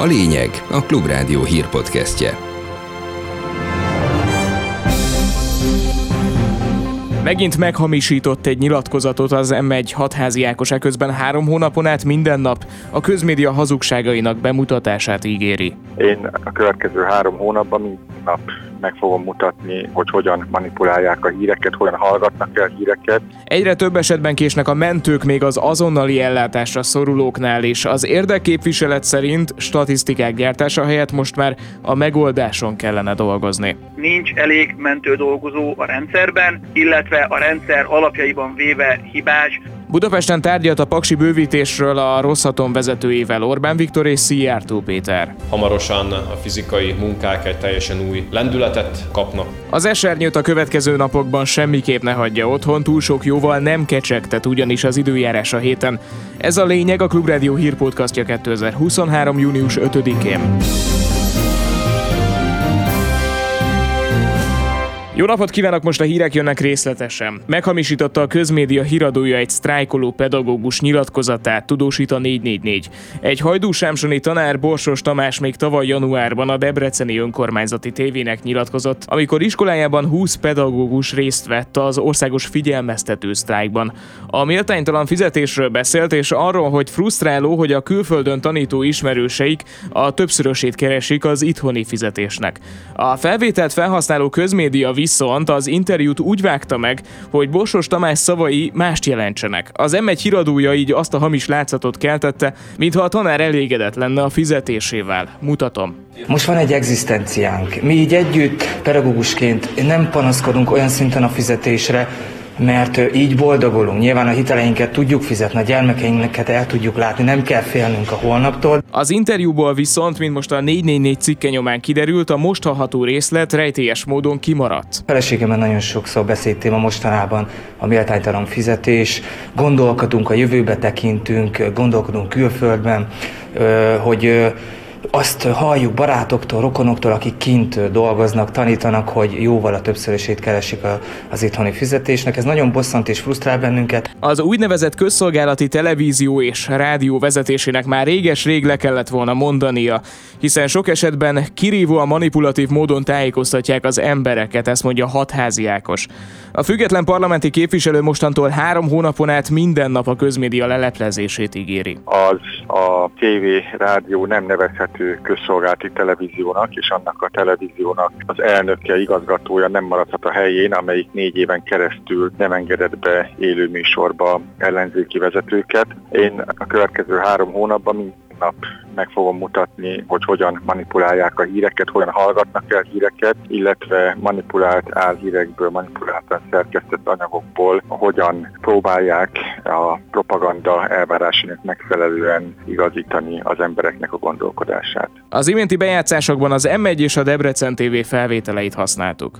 A lényeg a Klubrádió hírpodcastje. Megint meghamisított egy nyilatkozatot az M1 hatházi Ákos, közben három hónapon át minden nap a közmédia hazugságainak bemutatását ígéri. Én a következő három hónapban minden nap meg fogom mutatni, hogy hogyan manipulálják a híreket, hogyan hallgatnak el híreket. Egyre több esetben késnek a mentők még az azonnali ellátásra szorulóknál is. Az érdekképviselet szerint statisztikák gyártása helyett most már a megoldáson kellene dolgozni. Nincs elég mentő dolgozó a rendszerben, illetve a rendszer alapjaiban véve hibás, Budapesten tárgyalt a paksi bővítésről a Rosszaton vezetőjével Orbán Viktor és Szijjártó Péter. Hamarosan a fizikai munkák egy teljesen új lendületet kapnak. Az esernyőt a következő napokban semmiképp ne hagyja otthon, túl sok jóval nem kecsegtet ugyanis az időjárás a héten. Ez a lényeg a Klubrádió hírpodcastja 2023. június 5-én. Jó napot kívánok, most a hírek jönnek részletesen. Meghamisította a közmédia híradója egy sztrájkoló pedagógus nyilatkozatát, tudósít a 444. Egy hajdúsámsoni tanár Borsos Tamás még tavaly januárban a Debreceni önkormányzati tévének nyilatkozott, amikor iskolájában 20 pedagógus részt vett az országos figyelmeztető sztrájkban. A méltánytalan fizetésről beszélt, és arról, hogy frusztráló, hogy a külföldön tanító ismerőseik a többszörösét keresik az itthoni fizetésnek. A felvételt felhasználó közmédia viszont az interjút úgy vágta meg, hogy Borsos Tamás szavai mást jelentsenek. Az M1 híradója így azt a hamis látszatot keltette, mintha a tanár elégedett lenne a fizetésével. Mutatom. Most van egy egzisztenciánk. Mi így együtt pedagógusként nem panaszkodunk olyan szinten a fizetésre, mert így boldogulunk. Nyilván a hiteleinket tudjuk fizetni, a gyermekeinket el tudjuk látni, nem kell félnünk a holnaptól. Az interjúból viszont, mint most a 444 cikke nyomán kiderült, a most hallható részlet rejtélyes módon kimaradt. Feleségemmel nagyon sokszor beszéltem a mostanában a méltánytalan fizetés, gondolkodunk a jövőbe tekintünk, gondolkodunk külföldben, hogy azt halljuk barátoktól, rokonoktól, akik kint dolgoznak, tanítanak, hogy jóval a többszörösét keresik az itthoni fizetésnek. Ez nagyon bosszant és frusztrál bennünket. Az úgynevezett közszolgálati televízió és rádió vezetésének már réges-rég le kellett volna mondania, hiszen sok esetben a manipulatív módon tájékoztatják az embereket, ezt mondja hatházi Ákos. A független parlamenti képviselő mostantól három hónapon át minden nap a közmédia leleplezését ígéri. Az a tévé, rádió nem nevezhető közszolgálati televíziónak, és annak a televíziónak az elnöke, igazgatója nem maradhat a helyén, amelyik négy éven keresztül nem engedett be élő műsorba ellenzéki vezetőket. Én a következő három hónapban nap meg fogom mutatni, hogy hogyan manipulálják a híreket, hogyan hallgatnak el híreket, illetve manipulált álhírekből, manipuláltan szerkesztett anyagokból, hogyan próbálják a propaganda elvárásának megfelelően igazítani az embereknek a gondolkodását. Az iménti bejátszásokban az M1 és a Debrecen TV felvételeit használtuk.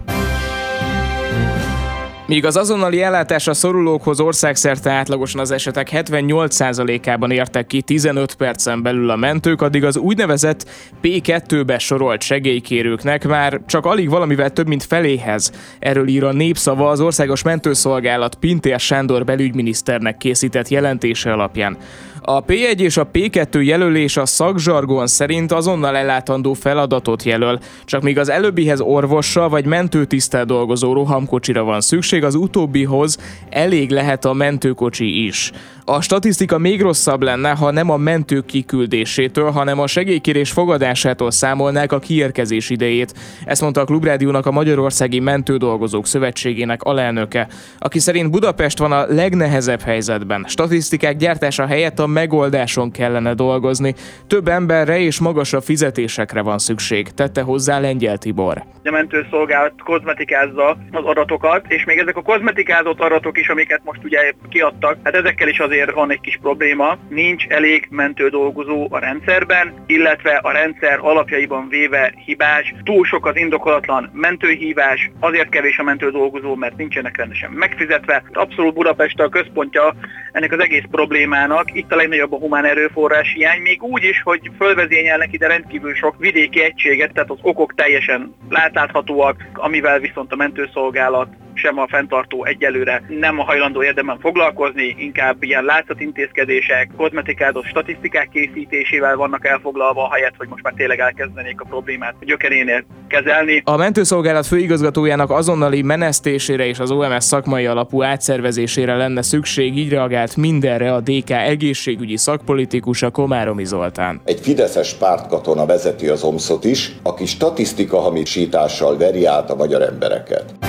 Míg az azonnali ellátásra szorulókhoz országszerte átlagosan az esetek 78%-ában értek ki 15 percen belül a mentők, addig az úgynevezett P2-be sorolt segélykérőknek már csak alig valamivel több mint feléhez. Erről ír a népszava az Országos Mentőszolgálat Pintér Sándor belügyminiszternek készített jelentése alapján. A P1 és a P2 jelölés a szakzsargon szerint azonnal ellátandó feladatot jelöl, csak míg az előbbihez orvossal vagy mentőtisztel dolgozó rohamkocsira van szükség, az utóbbihoz elég lehet a mentőkocsi is. A statisztika még rosszabb lenne, ha nem a mentők kiküldésétől, hanem a segélykérés fogadásától számolnák a kiérkezés idejét. Ezt mondta a Klubrádiónak a Magyarországi Mentődolgozók Szövetségének alelnöke, aki szerint Budapest van a legnehezebb helyzetben. Statisztikák gyártása helyett a megoldáson kellene dolgozni. Több emberre és magasabb fizetésekre van szükség, tette hozzá Lengyel Tibor. A mentőszolgálat kozmetikázza az adatokat, és még ezek a kozmetikázott adatok is, amiket most ugye kiadtak, hát ezekkel is azért van egy kis probléma, nincs elég mentő dolgozó a rendszerben, illetve a rendszer alapjaiban véve hibás, túl sok az indokolatlan mentőhívás, azért kevés a mentő dolgozó, mert nincsenek rendesen megfizetve. Abszolút Budapest a központja ennek az egész problémának, itt a legnagyobb a humán erőforrás hiány, még úgy is, hogy fölvezényelnek ide rendkívül sok vidéki egységet, tehát az okok teljesen láthathatóak, amivel viszont a mentőszolgálat sem a fenntartó egyelőre nem a hajlandó érdemben foglalkozni, inkább ilyen látszatintézkedések, kozmetikázó statisztikák készítésével vannak elfoglalva, helyett, hogy most már tényleg elkezdenék a problémát gyökerénél kezelni. A mentőszolgálat főigazgatójának azonnali menesztésére és az OMS szakmai alapú átszervezésére lenne szükség, így reagált mindenre a DK egészségügyi szakpolitikusa Komáromi Zoltán. Egy fideszes pártkatona vezeti az omszot is, aki statisztika hamisítással veri át a magyar embereket.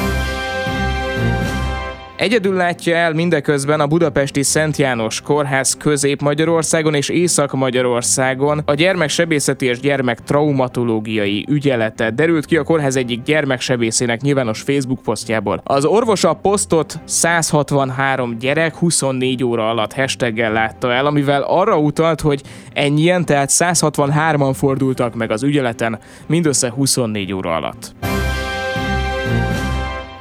Egyedül látja el mindeközben a budapesti Szent János Kórház Közép-Magyarországon és Észak-Magyarországon a gyermeksebészeti és gyermektraumatológiai ügyelete. Derült ki a kórház egyik gyermeksebészének nyilvános Facebook posztjából. Az orvos a posztot 163 gyerek 24 óra alatt hashtaggel látta el, amivel arra utalt, hogy ennyien, tehát 163-an fordultak meg az ügyeleten mindössze 24 óra alatt.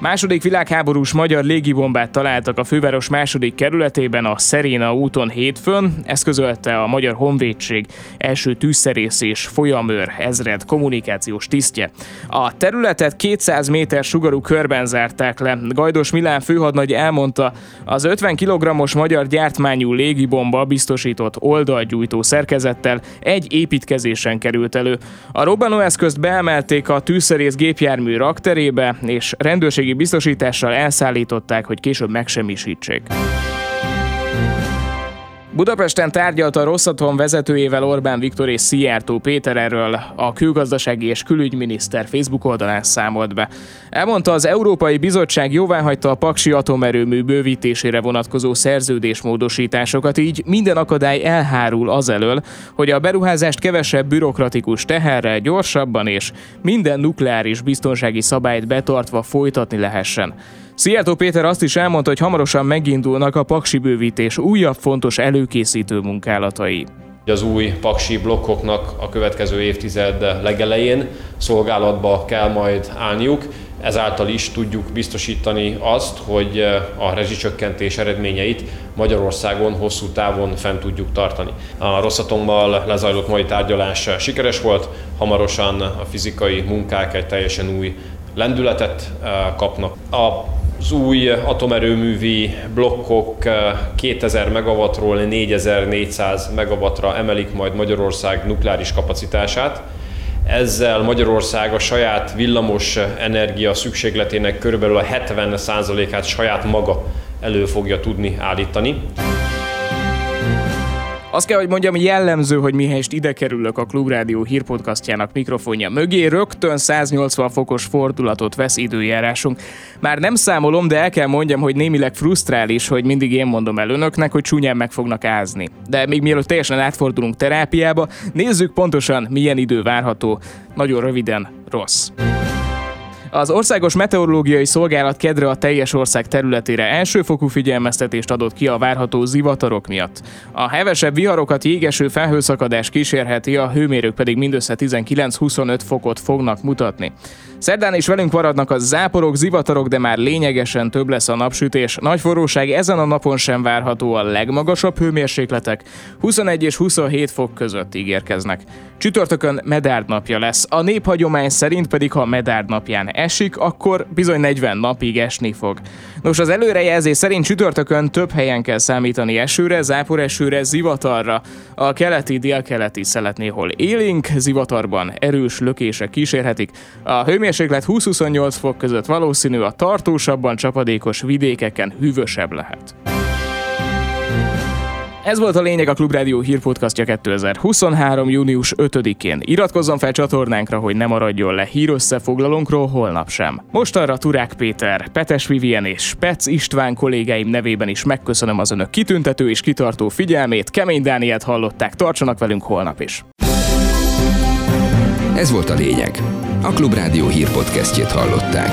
Második világháborús magyar légibombát találtak a főváros második kerületében a Szeréna úton hétfőn, ezt közölte a Magyar Honvédség első tűzszerész és folyamőr ezred kommunikációs tisztje. A területet 200 méter sugarú körben zárták le. Gajdos Milán főhadnagy elmondta, az 50 kg-os magyar gyártmányú légibomba biztosított oldalgyújtó szerkezettel egy építkezésen került elő. A robbanóeszközt beemelték a tűzszerész gépjármű rakterébe, és rendőrségi biztosítással elszállították, hogy később megsemmisítsék. Budapesten tárgyalt a Rosszaton vezetőjével Orbán Viktor és Szijjártó Péter erről a külgazdasági és külügyminiszter Facebook oldalán számolt be. Elmondta, az Európai Bizottság jóváhagyta a Paksi atomerőmű bővítésére vonatkozó szerződésmódosításokat, így minden akadály elhárul azelől, hogy a beruházást kevesebb bürokratikus teherrel gyorsabban és minden nukleáris biztonsági szabályt betartva folytatni lehessen. Szijjártó Péter azt is elmondta, hogy hamarosan megindulnak a paksi bővítés újabb fontos előkészítő munkálatai. Az új paksi blokkoknak a következő évtized legelején szolgálatba kell majd állniuk, ezáltal is tudjuk biztosítani azt, hogy a rezsicsökkentés eredményeit Magyarországon hosszú távon fent tudjuk tartani. A Rosszatommal lezajlott mai tárgyalás sikeres volt, hamarosan a fizikai munkák egy teljesen új lendületet kapnak. A az új atomerőművi blokkok 2000 eh, megawattról 4400 megawattra emelik majd Magyarország nukleáris kapacitását. Ezzel Magyarország a saját villamos energia szükségletének körülbelül a 70%-át saját maga elő fogja tudni állítani. Azt kell, hogy mondjam, jellemző, hogy mihelyest ide kerülök a Klubrádió hírpodcastjának mikrofonja mögé, rögtön 180 fokos fordulatot vesz időjárásunk. Már nem számolom, de el kell mondjam, hogy némileg frusztrális, hogy mindig én mondom el önöknek, hogy csúnyán meg fognak ázni. De még mielőtt teljesen átfordulunk terápiába, nézzük pontosan, milyen idő várható. Nagyon röviden, rossz. Az Országos Meteorológiai Szolgálat kedre a teljes ország területére elsőfokú figyelmeztetést adott ki a várható zivatarok miatt. A hevesebb viharokat jégeső felhőszakadás kísérheti, a hőmérők pedig mindössze 19-25 fokot fognak mutatni. Szerdán is velünk maradnak a záporok, zivatarok, de már lényegesen több lesz a napsütés. Nagy forróság ezen a napon sem várható a legmagasabb hőmérsékletek, 21 és 27 fok között ígérkeznek. Csütörtökön medárd napja lesz, a néphagyomány szerint pedig ha medárd napján esik, akkor bizony 40 napig esni fog. Nos, az előrejelzés szerint csütörtökön több helyen kell számítani esőre, záporesőre, zivatarra. A keleti, délkeleti szelet néhol élénk, zivatarban erős lökések kísérhetik. A hőmérséklet 20-28 fok között valószínű, a tartósabban csapadékos vidékeken hűvösebb lehet. Ez volt a lényeg a Klubrádió hírpodcastja 2023. június 5-én. Iratkozzon fel csatornánkra, hogy ne maradjon le hír összefoglalónkról holnap sem. Most arra Turák Péter, Petes Vivien és Pec István kollégáim nevében is megköszönöm az önök kitüntető és kitartó figyelmét. Kemény Dánielt hallották, tartsanak velünk holnap is. Ez volt a lényeg. A Klubrádió hírpodcastjét hallották.